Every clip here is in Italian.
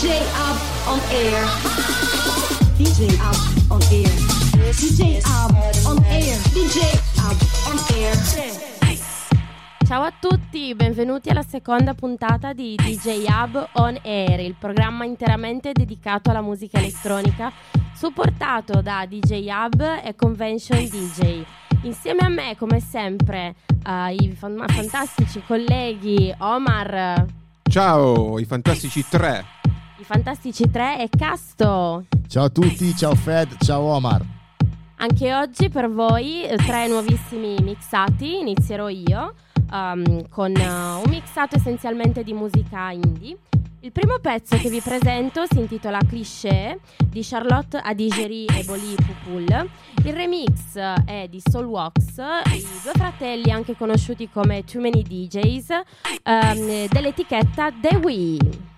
DJ Ab on air. DJ Ab on air. DJ Ab on air. DJ Ab on air. Ciao a tutti, benvenuti alla seconda puntata di DJ Hub On Air, il programma interamente dedicato alla musica elettronica, supportato da DJ Hub e Convention DJ. Insieme a me, come sempre, uh, i fan- fantastici colleghi Omar, Ciao, i fantastici tre. I fantastici tre e Casto. Ciao a tutti, ciao Fed, ciao Omar. Anche oggi per voi eh, tre nuovissimi mixati, inizierò io um, con uh, un mixato essenzialmente di musica indie. Il primo pezzo che vi presento si intitola Cliché di Charlotte Adigeri e Boli Pupul. Il remix eh, è di Soulwax, i due fratelli anche conosciuti come Too Many DJs, ehm, dell'etichetta The Wii.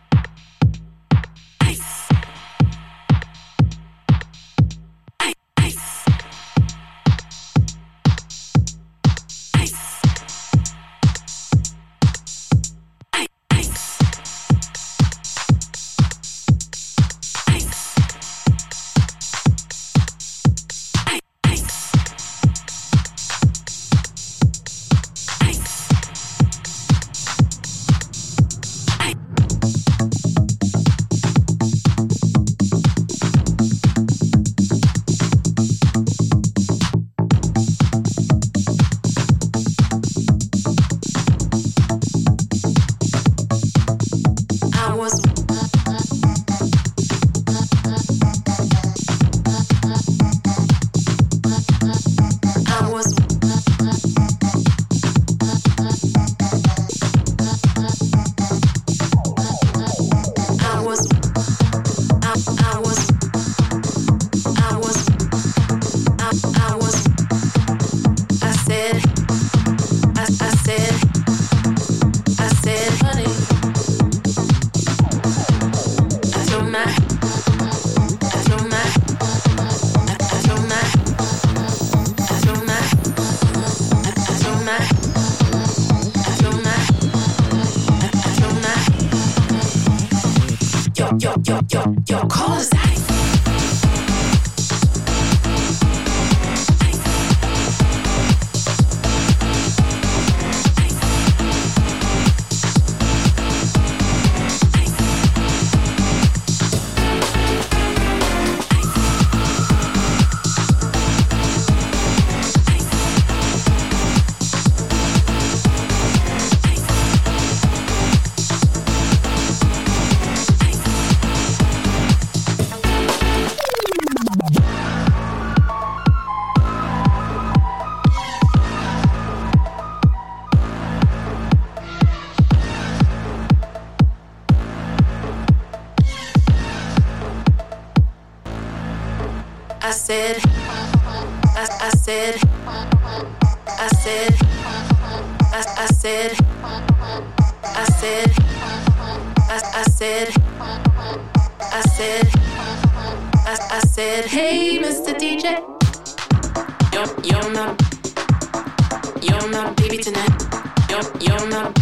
You're my baby tonight. You're, you're my,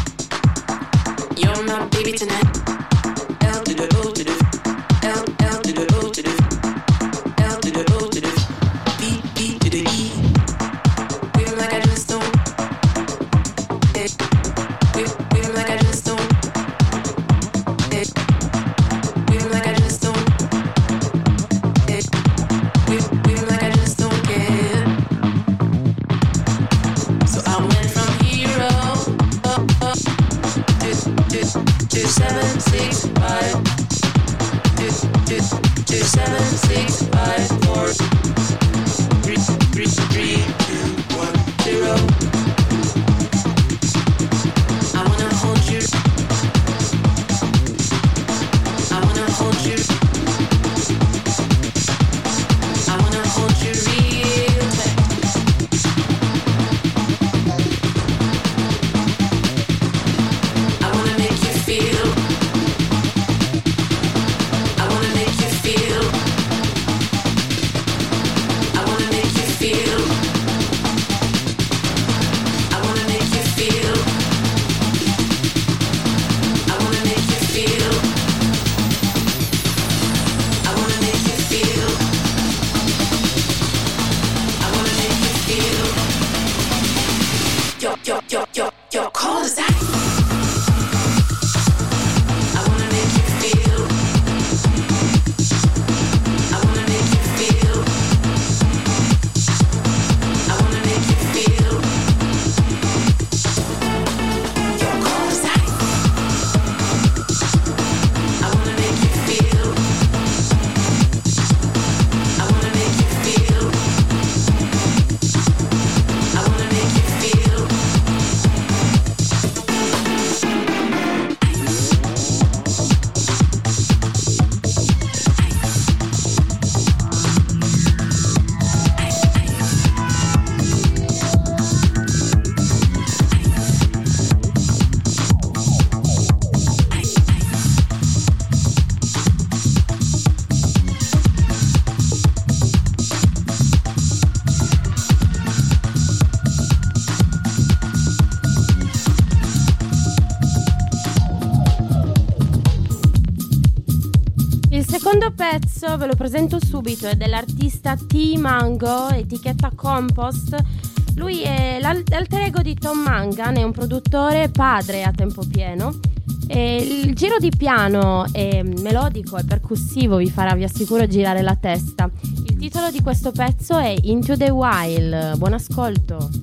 you're my baby tonight. L to the O to the ve lo presento subito, è dell'artista T Mango, etichetta Compost. Lui è l'al- l'alter ego di Tom Mangan, è un produttore padre a tempo pieno. E il giro di piano è melodico e percussivo, vi farà, vi assicuro, girare la testa. Il titolo di questo pezzo è Into the Wild. Buon ascolto.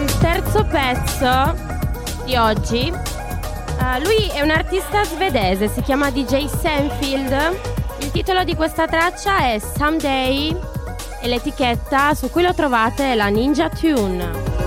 Il terzo pezzo di oggi. Eh, lui è un artista svedese, si chiama DJ Sanfield. Il titolo di questa traccia è Someday e l'etichetta su cui lo trovate è la Ninja Tune.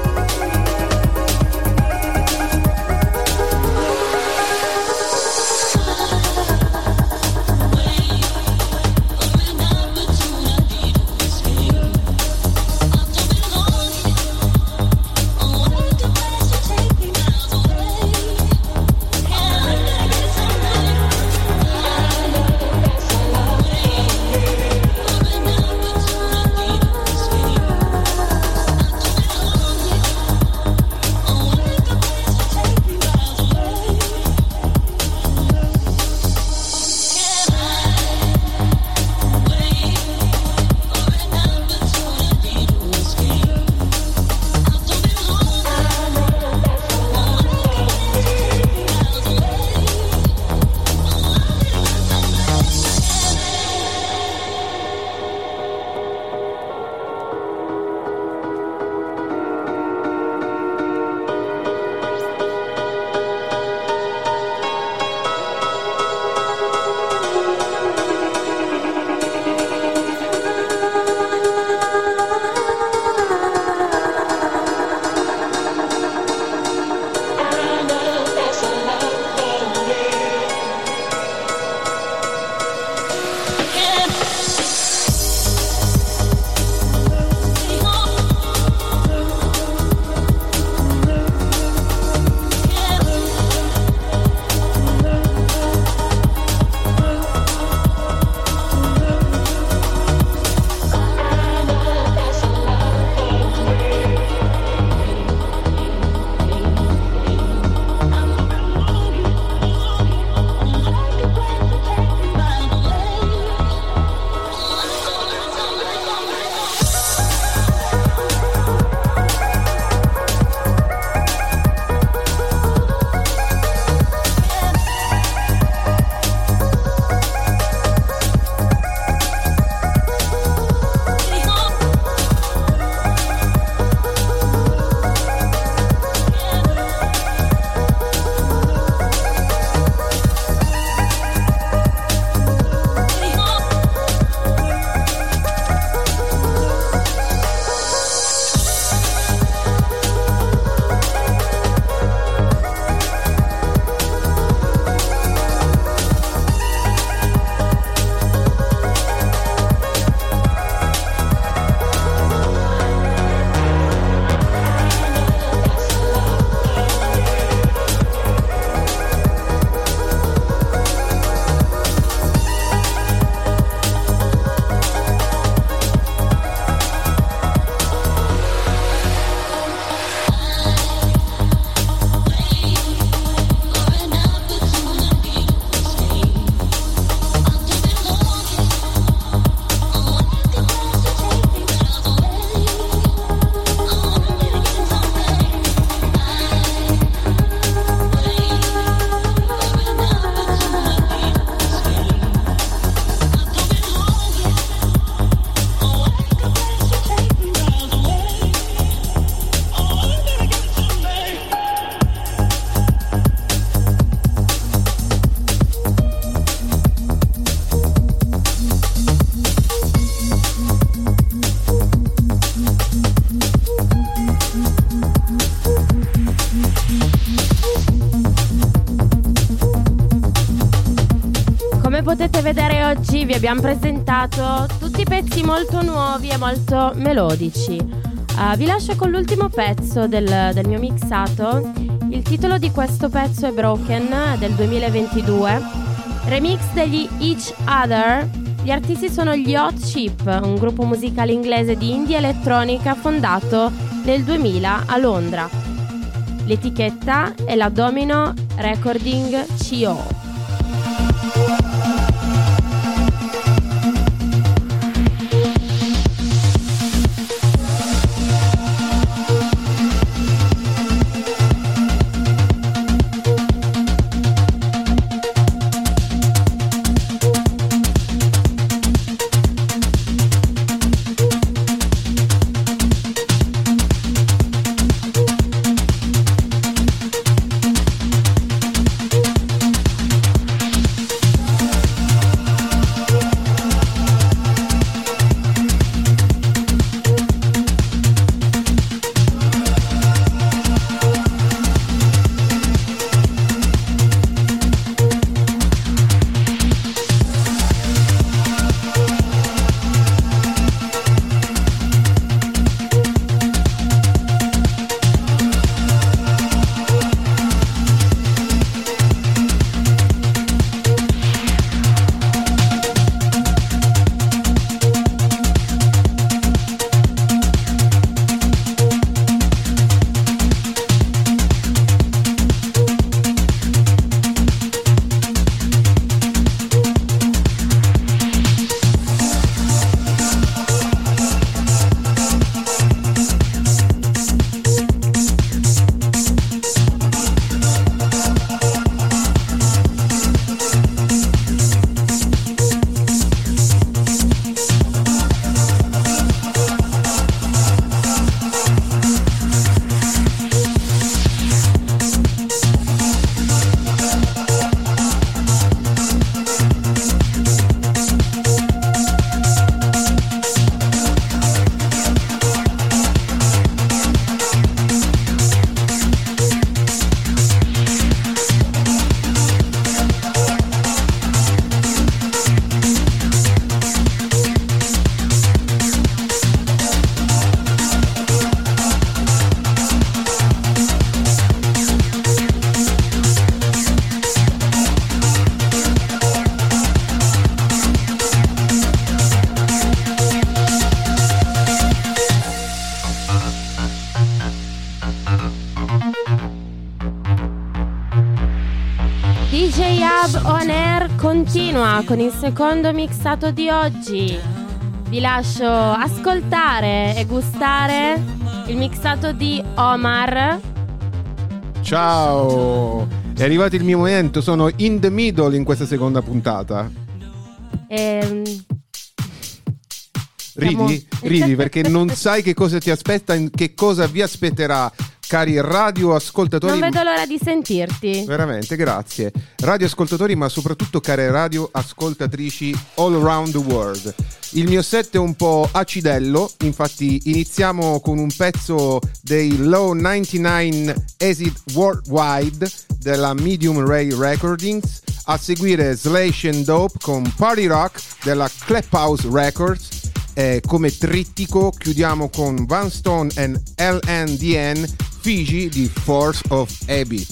Vi abbiamo presentato tutti pezzi molto nuovi e molto melodici. Uh, vi lascio con l'ultimo pezzo del, del, mio mixato. Il titolo di questo pezzo è Broken del 2022, remix degli Each Other. Gli artisti sono gli Hot Chip, un gruppo musicale inglese di indie elettronica fondato nel 2000 a Londra. L'etichetta è la Domino Recording CO. con il secondo mixato di oggi. Vi lascio ascoltare e gustare il mixato di Omar. Ciao, è arrivato il mio momento, sono in the middle in questa seconda puntata. Ehm... Ridi, ridi perché non sai che cosa ti aspetta, che cosa vi aspetterà cari radioascoltatori. Non vedo l'ora di sentirti. Veramente, grazie. Radioascoltatori, ma soprattutto care radioascoltatrici all around the world. Il mio set è un po' acidello, infatti iniziamo con un pezzo dei Low 99 Acid Worldwide della Medium Ray Recordings, a seguire Slash and Dope con Party Rock della Claphouse Records eh, come trittico chiudiamo con Van Stone and LNDN Fiji di Force of Habit.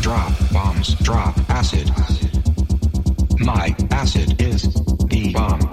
drop bombs, drop acid. My acid is bomb.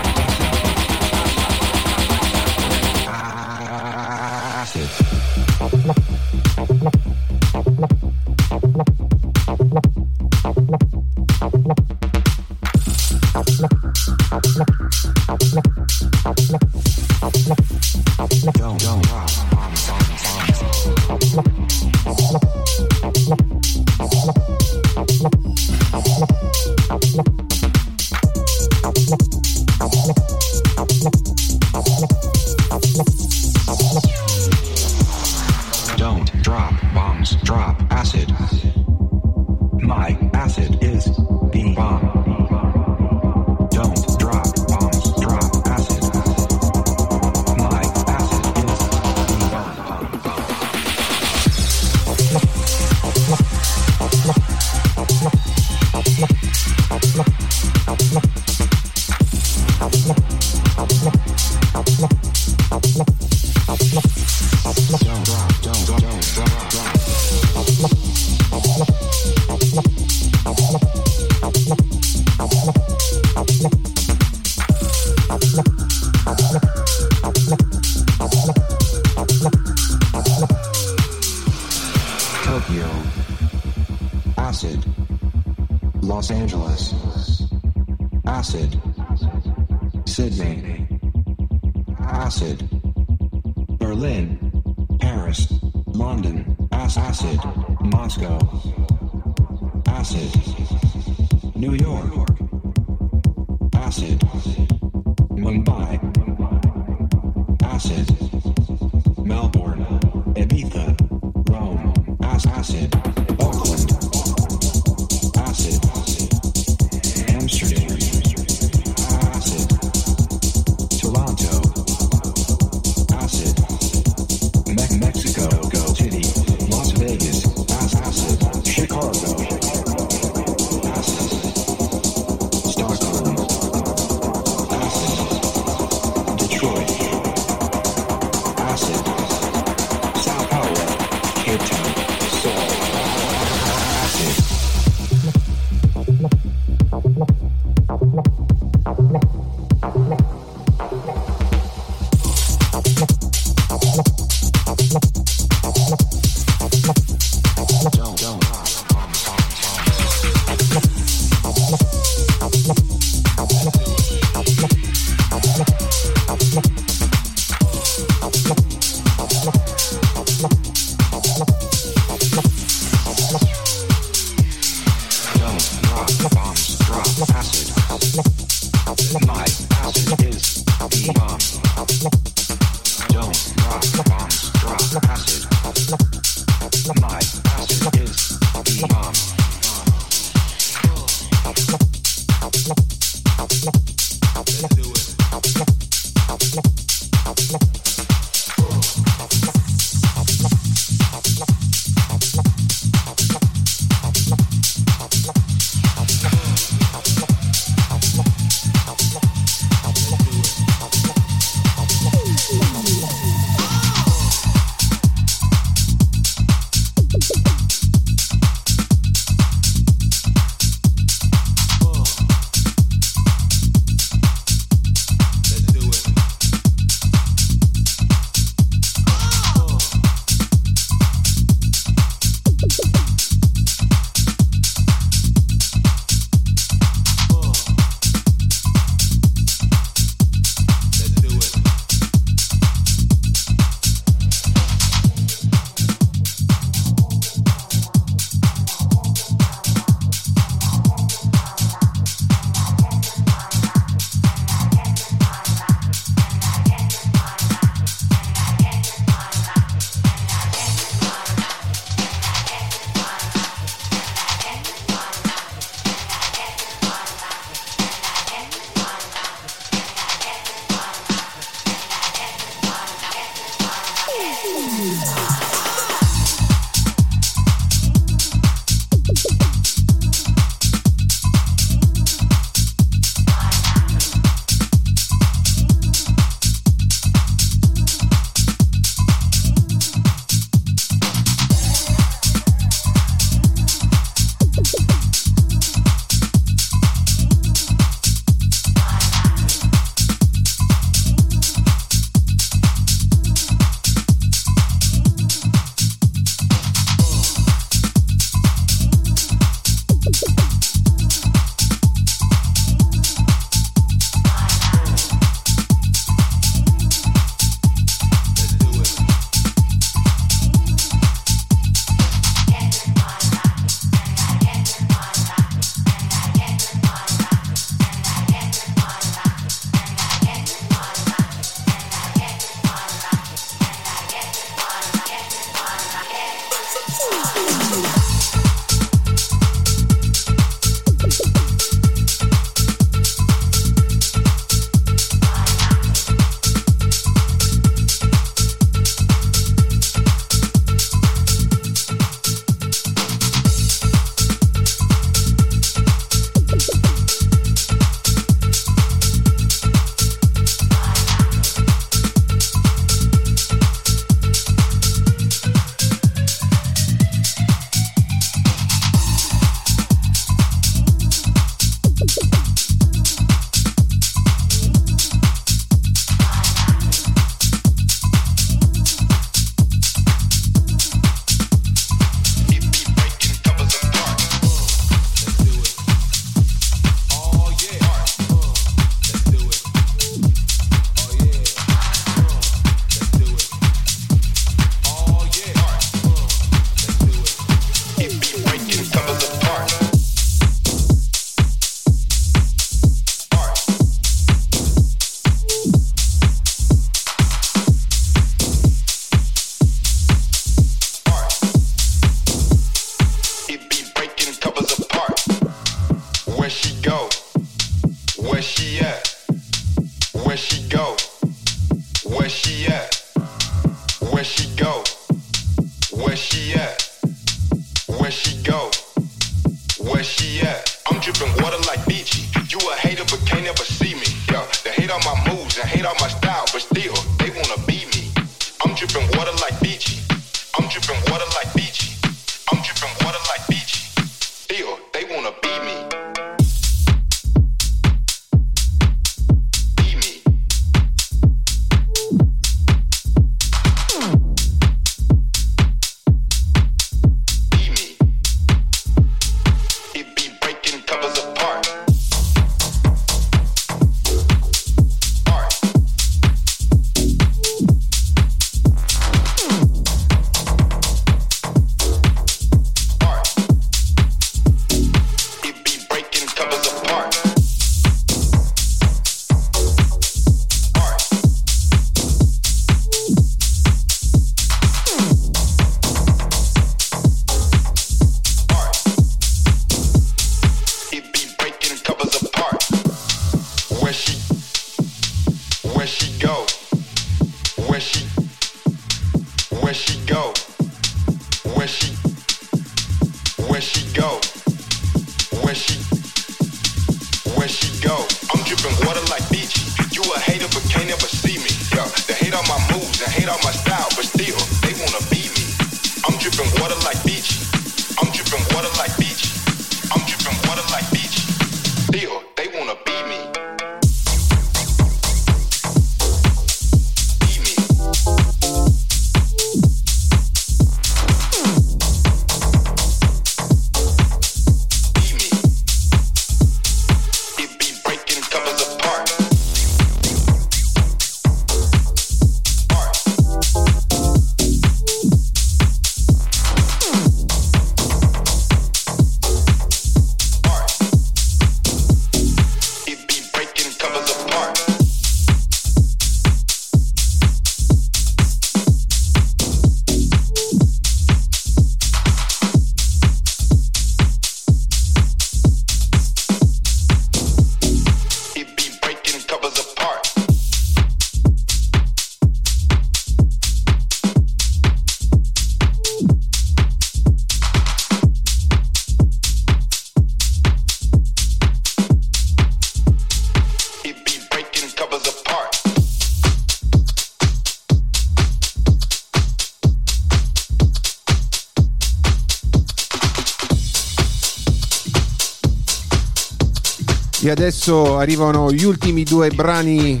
E adesso arrivano gli ultimi due brani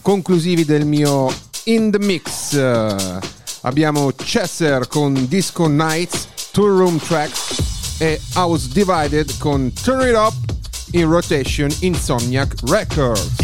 conclusivi del mio In The Mix. Abbiamo Chesser con Disco Nights, Two Room Tracks e House Divided con Turn It Up in Rotation Insomniac Records.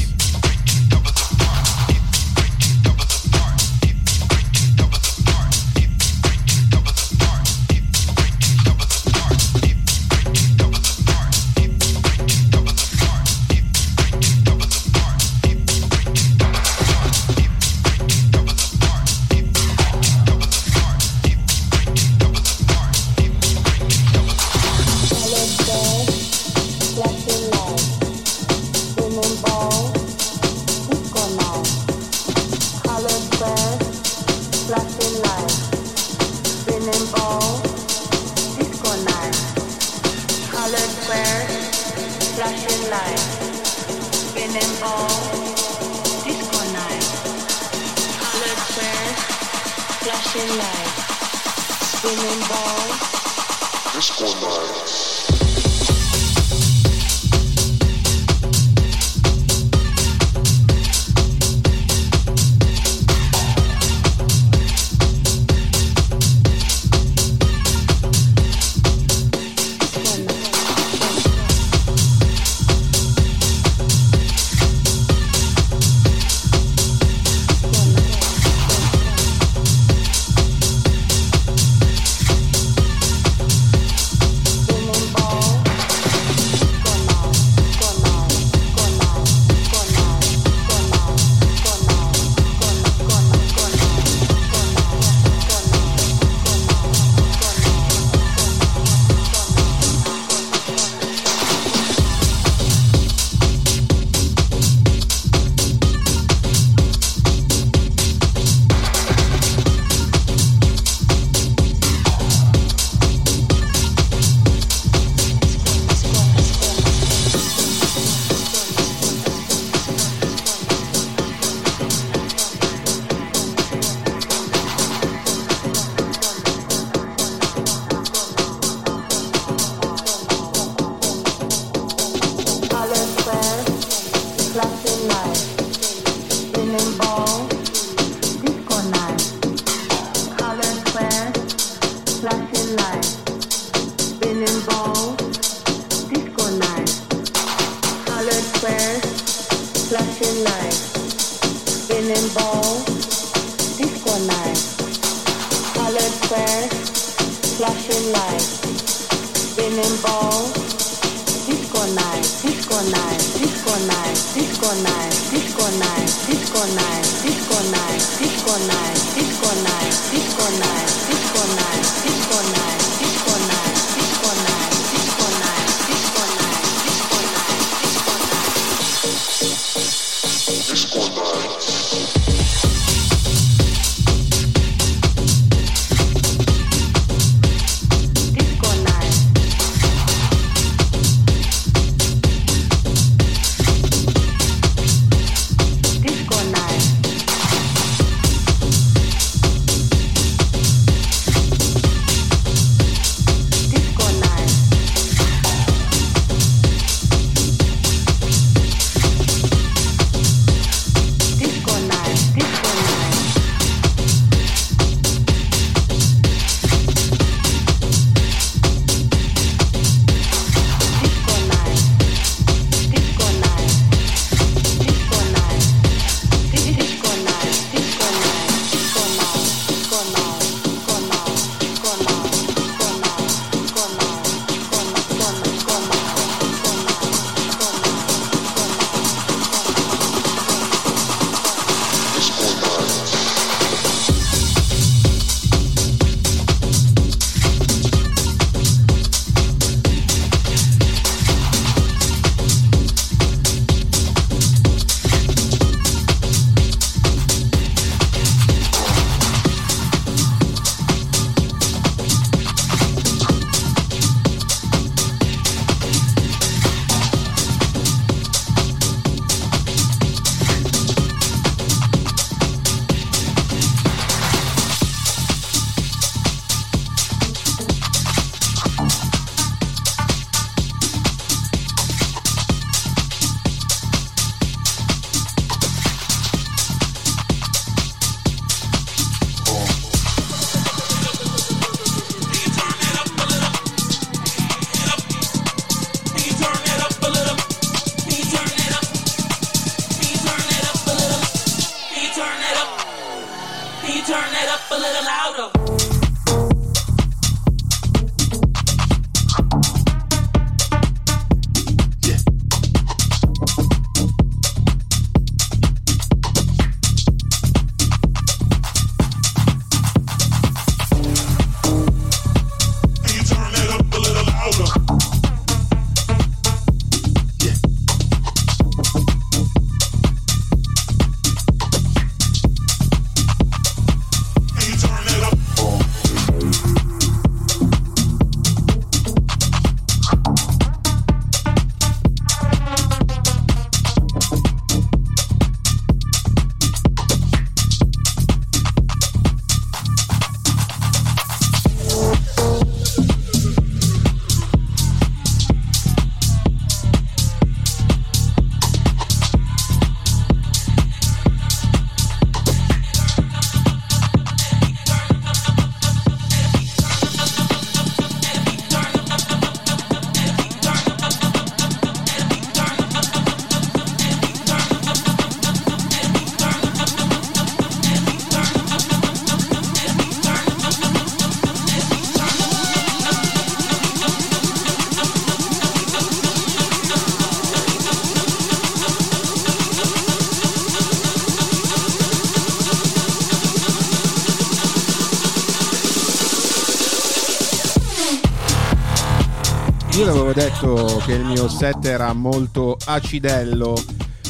io l'avevo detto che il mio set era molto acidello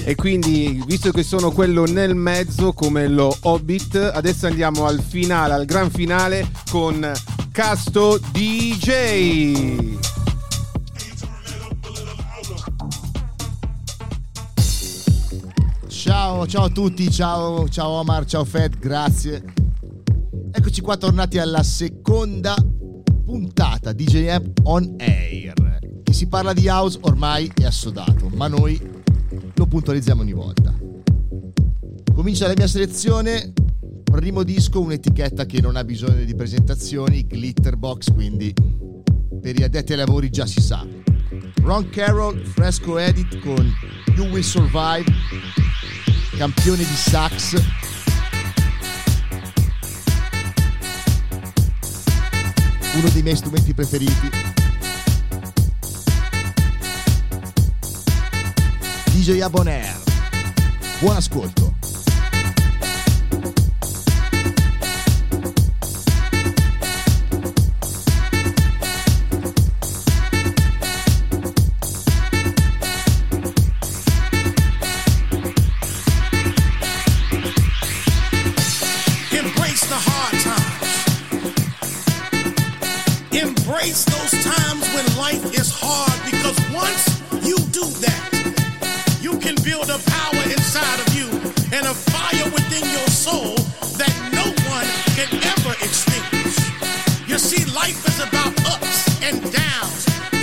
e quindi visto che sono quello nel mezzo come lo Hobbit adesso andiamo al finale al gran finale con Casto DJ Ciao, ciao a tutti, ciao, ciao Omar, ciao Fed, grazie. Eccoci qua tornati alla seconda puntata DJ App on Air si parla di house ormai è assodato, ma noi lo puntualizziamo ogni volta. Comincia la mia selezione, primo disco, un'etichetta che non ha bisogno di presentazioni, Glitterbox, quindi per gli addetti ai lavori già si sa. Ron Carroll, fresco edit con You Will Survive, campione di sax, uno dei miei strumenti preferiti. DJ Aboné. Buon ascolto.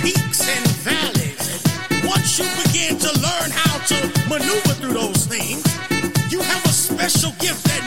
peaks and valleys. And once you begin to learn how to maneuver through those things, you have a special gift that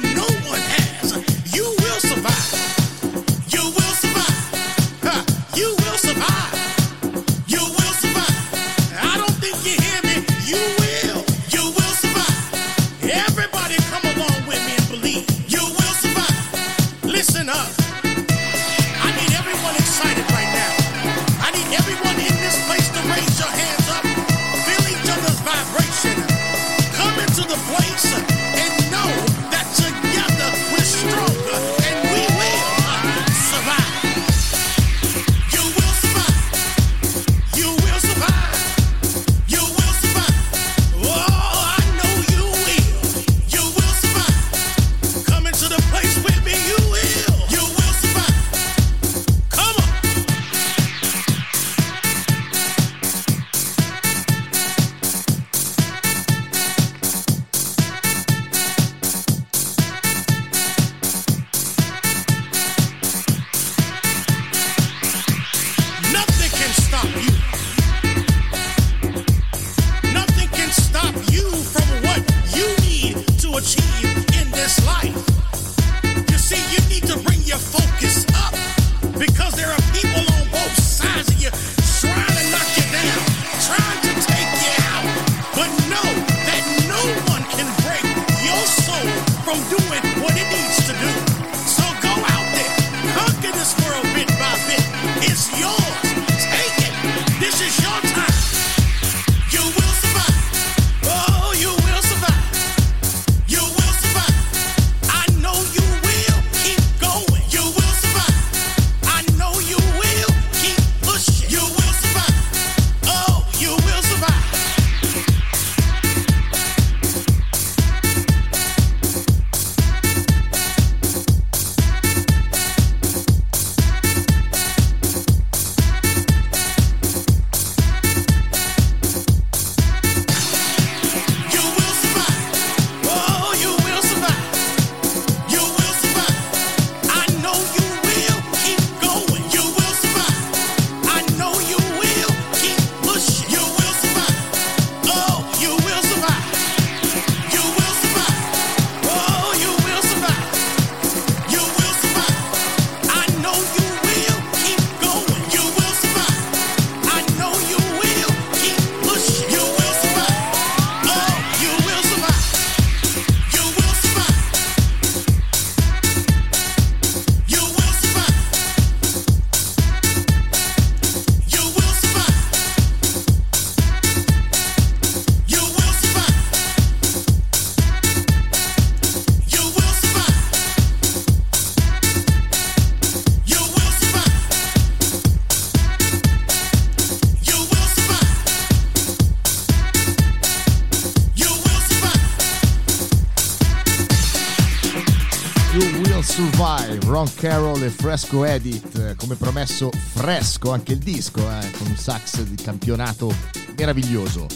Fresco Edit, eh, come promesso fresco anche il disco, eh, con un sax di campionato meraviglioso.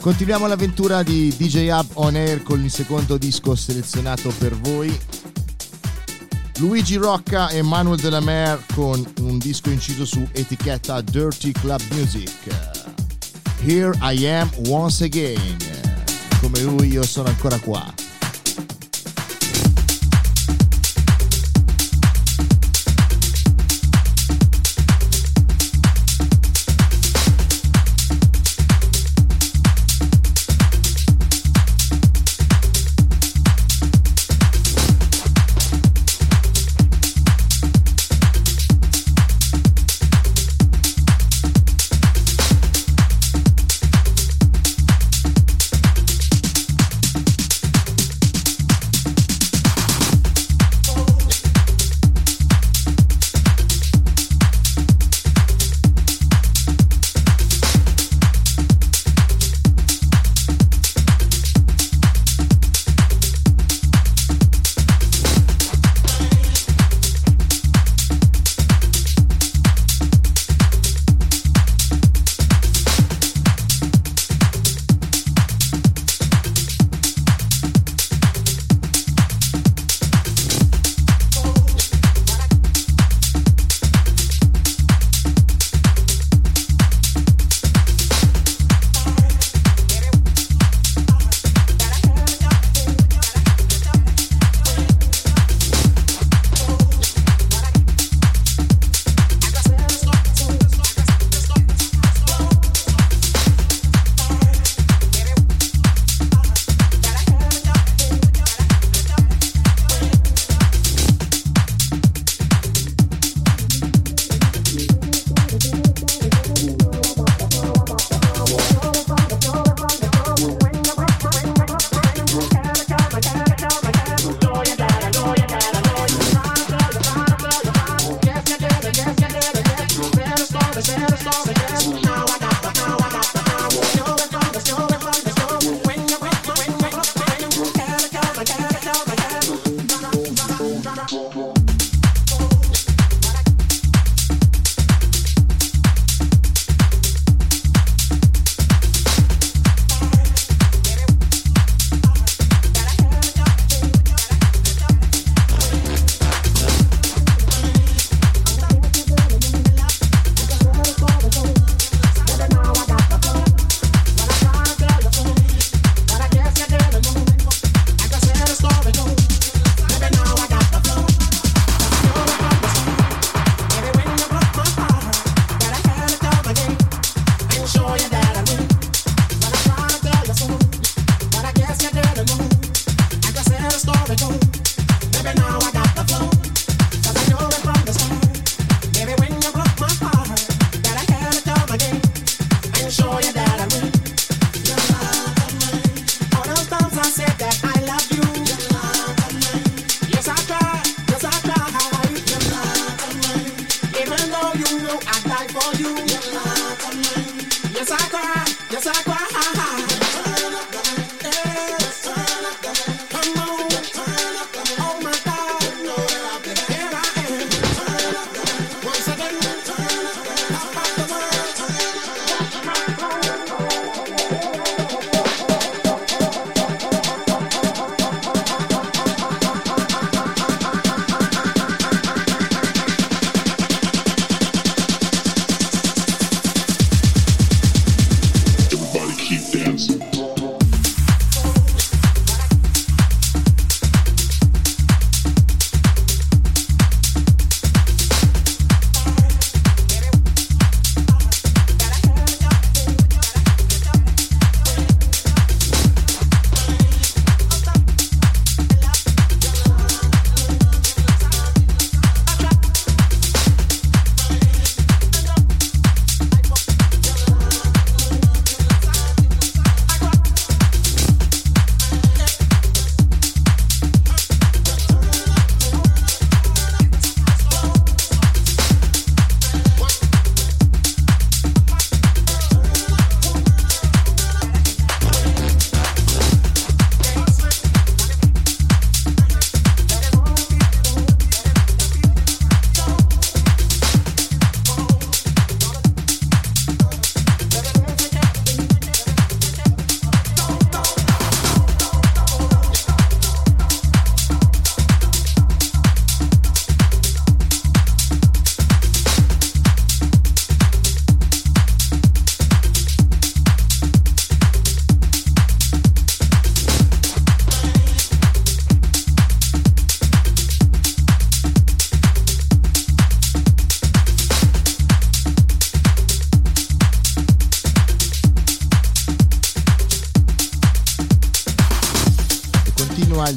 Continuiamo l'avventura di DJ Hub On Air con il secondo disco selezionato per voi. Luigi Rocca e Manuel de la Mer con un disco inciso su etichetta Dirty Club Music. Here I am once again. Come lui io sono ancora qua.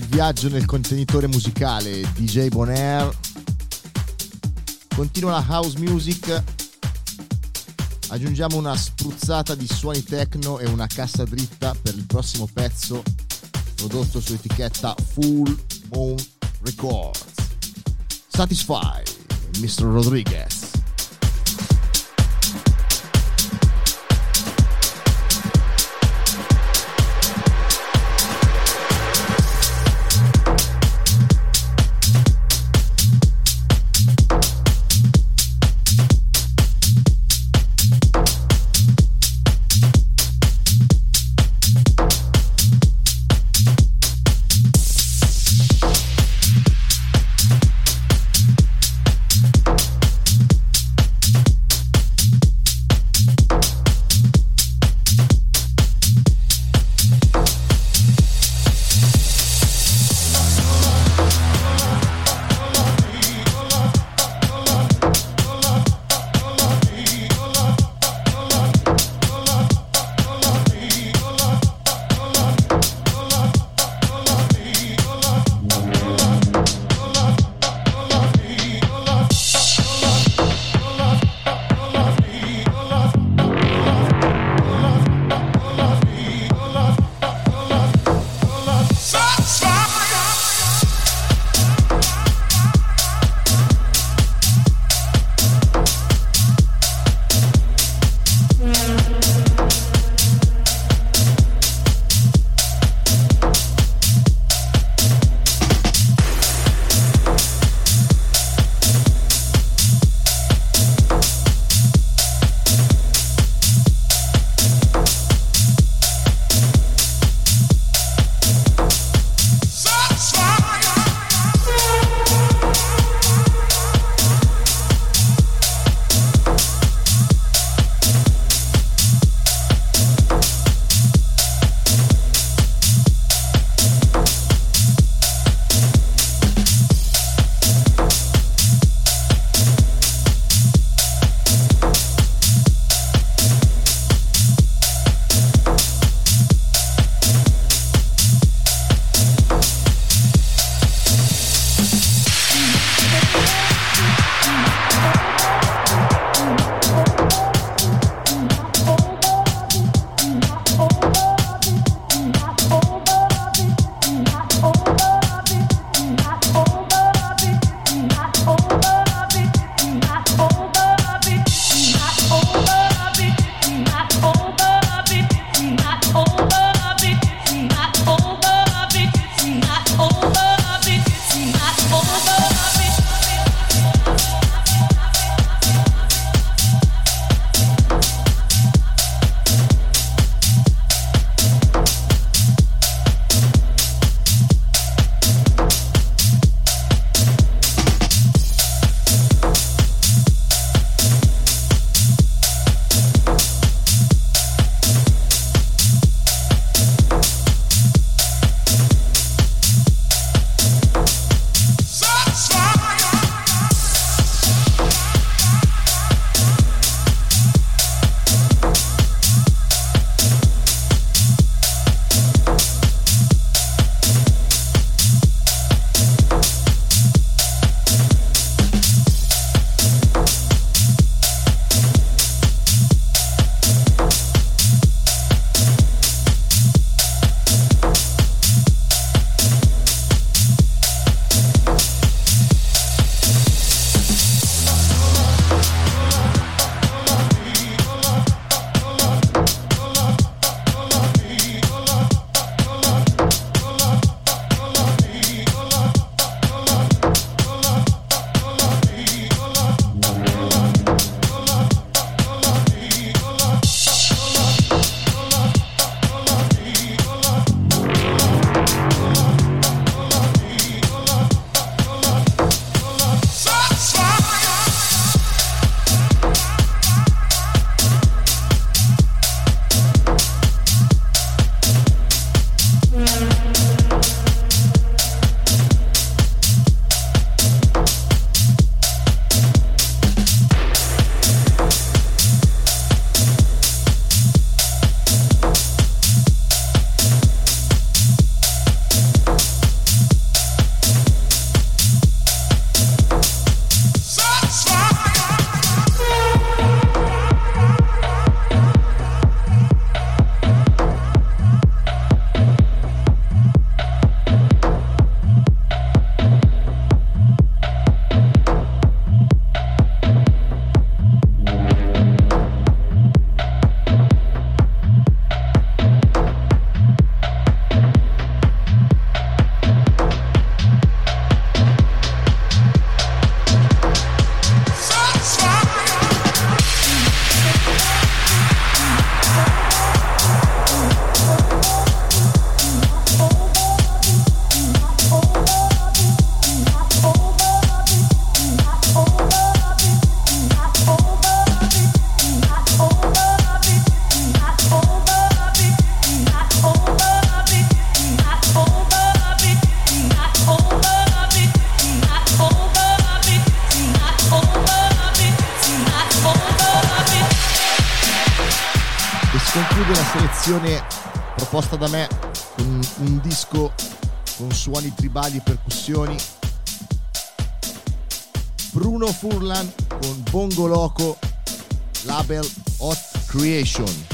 Il viaggio nel contenitore musicale DJ Bonaire. Continua la house music. Aggiungiamo una spruzzata di suoni techno e una cassa dritta per il prossimo pezzo prodotto su etichetta Full Moon Records. Satisfy, Mr. Rodriguez. Suoni tribali e percussioni. Bruno Furlan con Bongo Loco, label Hot Creation.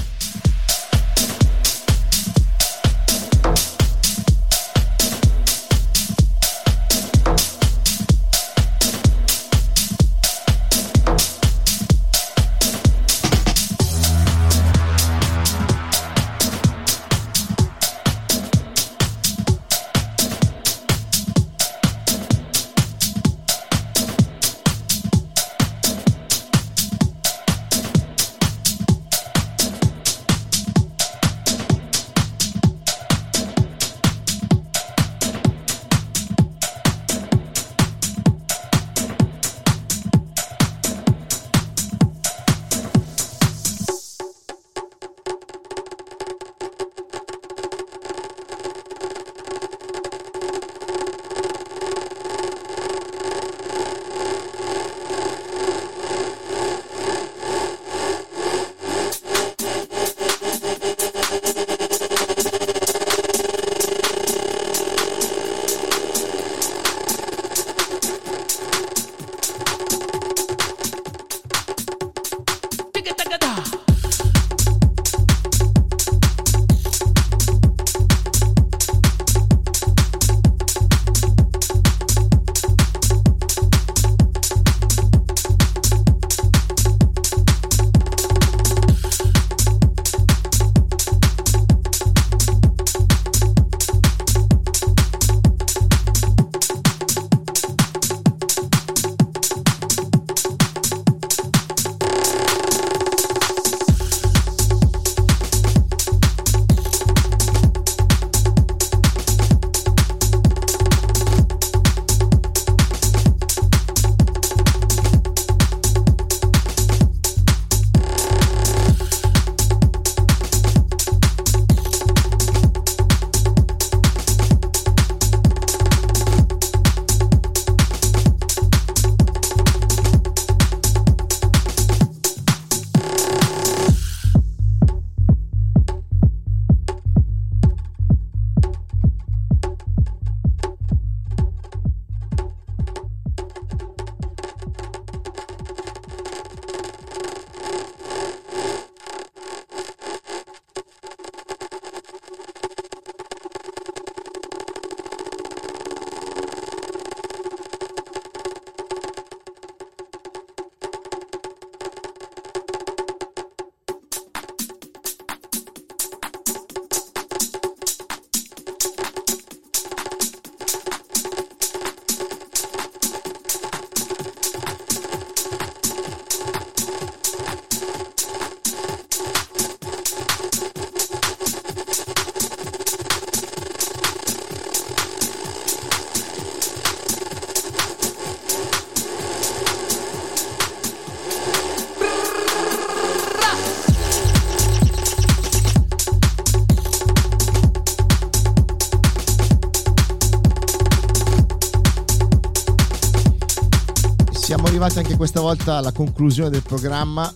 Questa volta alla conclusione del programma.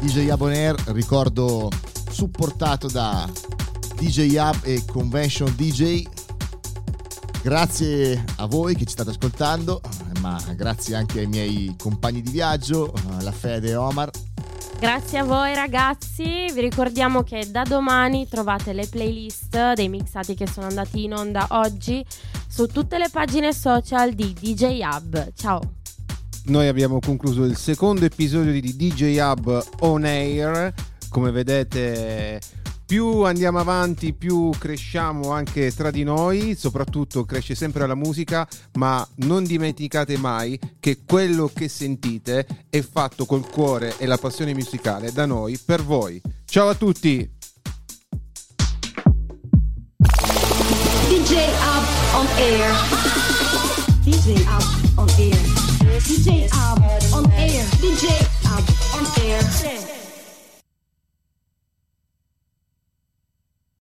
DJ Abonair, ricordo supportato da DJ Hub e Convention DJ. Grazie a voi che ci state ascoltando, ma grazie anche ai miei compagni di viaggio, la Fede e Omar. Grazie a voi ragazzi, vi ricordiamo che da domani trovate le playlist dei mixati che sono andati in onda oggi su tutte le pagine social di DJ Hub. Ciao! Noi abbiamo concluso il secondo episodio di DJ Hub On Air. Come vedete, più andiamo avanti, più cresciamo anche tra di noi, soprattutto cresce sempre la musica, ma non dimenticate mai che quello che sentite è fatto col cuore e la passione musicale da noi per voi. Ciao a tutti! DJ Up on air. DJ Up on air. DJ Ab on air. DJ Ab on air.